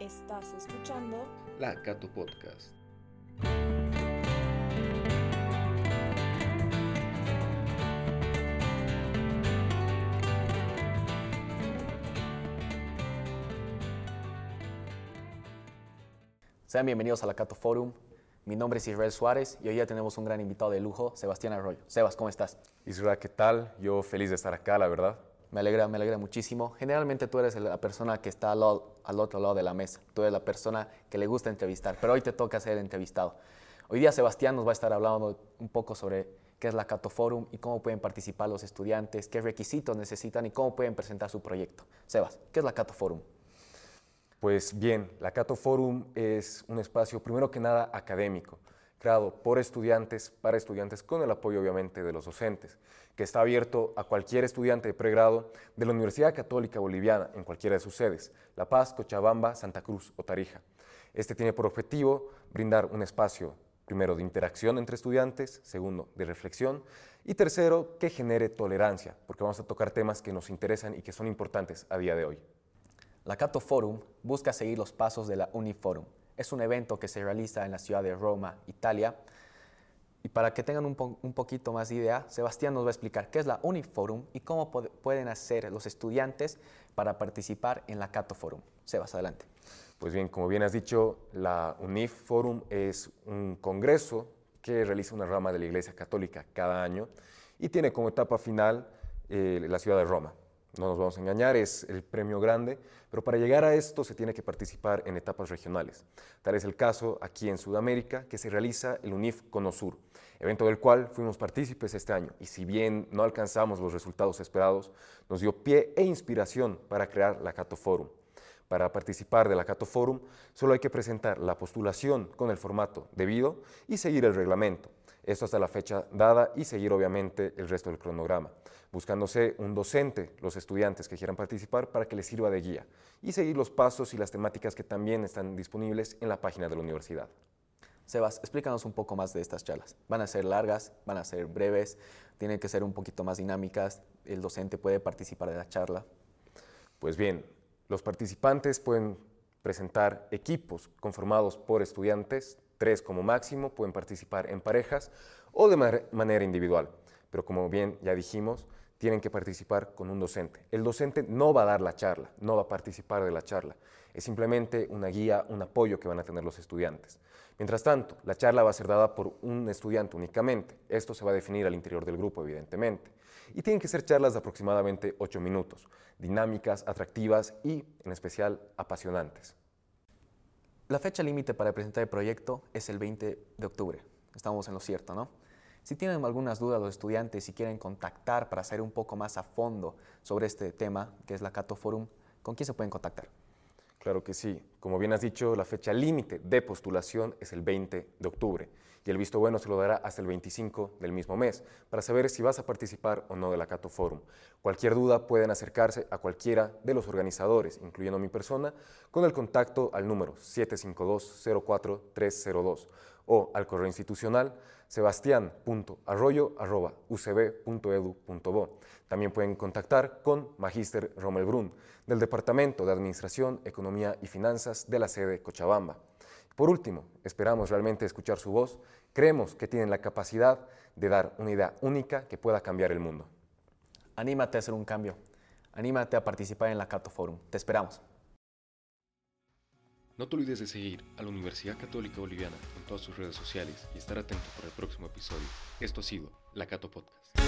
Estás escuchando La Cato Podcast. Sean bienvenidos a la Cato Forum. Mi nombre es Israel Suárez y hoy ya tenemos un gran invitado de lujo, Sebastián Arroyo. Sebas, ¿cómo estás? Israel, ¿qué tal? Yo feliz de estar acá, la verdad. Me alegra, me alegra muchísimo. Generalmente tú eres la persona que está al, otro lado de la mesa. Tú eres la persona que le gusta entrevistar, pero hoy te toca ser entrevistado. Hoy día Sebastián nos va a estar hablando un poco sobre qué es la Cato Forum y cómo pueden participar los estudiantes, qué requisitos necesitan y cómo pueden presentar su proyecto. Sebas, ¿qué es la Cato Forum? Pues bien, la Cato Forum es un espacio, primero que nada, académico, creado por estudiantes, para estudiantes, con el apoyo obviamente de los docentes, que está abierto a cualquier estudiante de pregrado de la Universidad Católica Boliviana en cualquiera de sus sedes, La Paz, Cochabamba, Santa Cruz o Tarija. Este tiene por objetivo brindar un espacio, primero, de interacción entre estudiantes, segundo, de reflexión, y tercero, que genere tolerancia, porque vamos a tocar temas que nos interesan y que son importantes a día de hoy. La Cato Forum busca seguir los pasos de la Uniforum. Es un evento que se realiza en la ciudad de Roma, Italia. Y para que tengan un, po- un poquito más de idea, Sebastián nos va a explicar qué es la Uniforum y cómo pueden hacer los estudiantes para participar en la Cato Forum. Sebas, adelante. Pues bien, como bien has dicho, la UNIF Forum es un congreso que realiza una rama de la Iglesia Católica cada año y tiene como etapa final eh, la ciudad de Roma. No nos vamos a engañar, es el premio grande, pero para llegar a esto se tiene que participar en etapas regionales. Tal es el caso aquí en Sudamérica, que se realiza el UNIF Conosur, evento del cual fuimos partícipes este año y si bien no alcanzamos los resultados esperados, nos dio pie e inspiración para crear la Cato Forum. Para participar de la Cato Forum solo hay que presentar la postulación con el formato debido y seguir el reglamento. Esto hasta la fecha dada y seguir obviamente el resto del cronograma, buscándose un docente, los estudiantes que quieran participar, para que les sirva de guía y seguir los pasos y las temáticas que también están disponibles en la página de la universidad. Sebas, explícanos un poco más de estas charlas. ¿Van a ser largas? ¿Van a ser breves? ¿Tienen que ser un poquito más dinámicas? ¿El docente puede participar de la charla? Pues bien, los participantes pueden presentar equipos conformados por estudiantes, tres como máximo, pueden participar en parejas o de ma- manera individual. Pero como bien ya dijimos, tienen que participar con un docente. El docente no va a dar la charla, no va a participar de la charla. Es simplemente una guía, un apoyo que van a tener los estudiantes. Mientras tanto, la charla va a ser dada por un estudiante únicamente. Esto se va a definir al interior del grupo, evidentemente. Y tienen que ser charlas de aproximadamente 8 minutos, dinámicas, atractivas y, en especial, apasionantes. La fecha límite para presentar el proyecto es el 20 de octubre. Estamos en lo cierto, ¿no? Si tienen algunas dudas los estudiantes y quieren contactar para saber un poco más a fondo sobre este tema, que es la Cato Forum, ¿con quién se pueden contactar? Claro que sí. Como bien has dicho, la fecha límite de postulación es el 20 de octubre y el visto bueno se lo dará hasta el 25 del mismo mes para saber si vas a participar o no de la Cato Forum. Cualquier duda pueden acercarse a cualquiera de los organizadores, incluyendo mi persona, con el contacto al número 752-04302 o al correo institucional sebastián.arroyo.ucb.edu.bo. También pueden contactar con Magíster Rommel Brun, del Departamento de Administración, Economía y Finanzas de la sede Cochabamba. Por último, esperamos realmente escuchar su voz. Creemos que tienen la capacidad de dar una idea única que pueda cambiar el mundo. Anímate a hacer un cambio. Anímate a participar en la Cato Forum. Te esperamos. No te olvides de seguir a la Universidad Católica Boliviana en todas sus redes sociales y estar atento para el próximo episodio. Esto ha sido La Cato Podcast.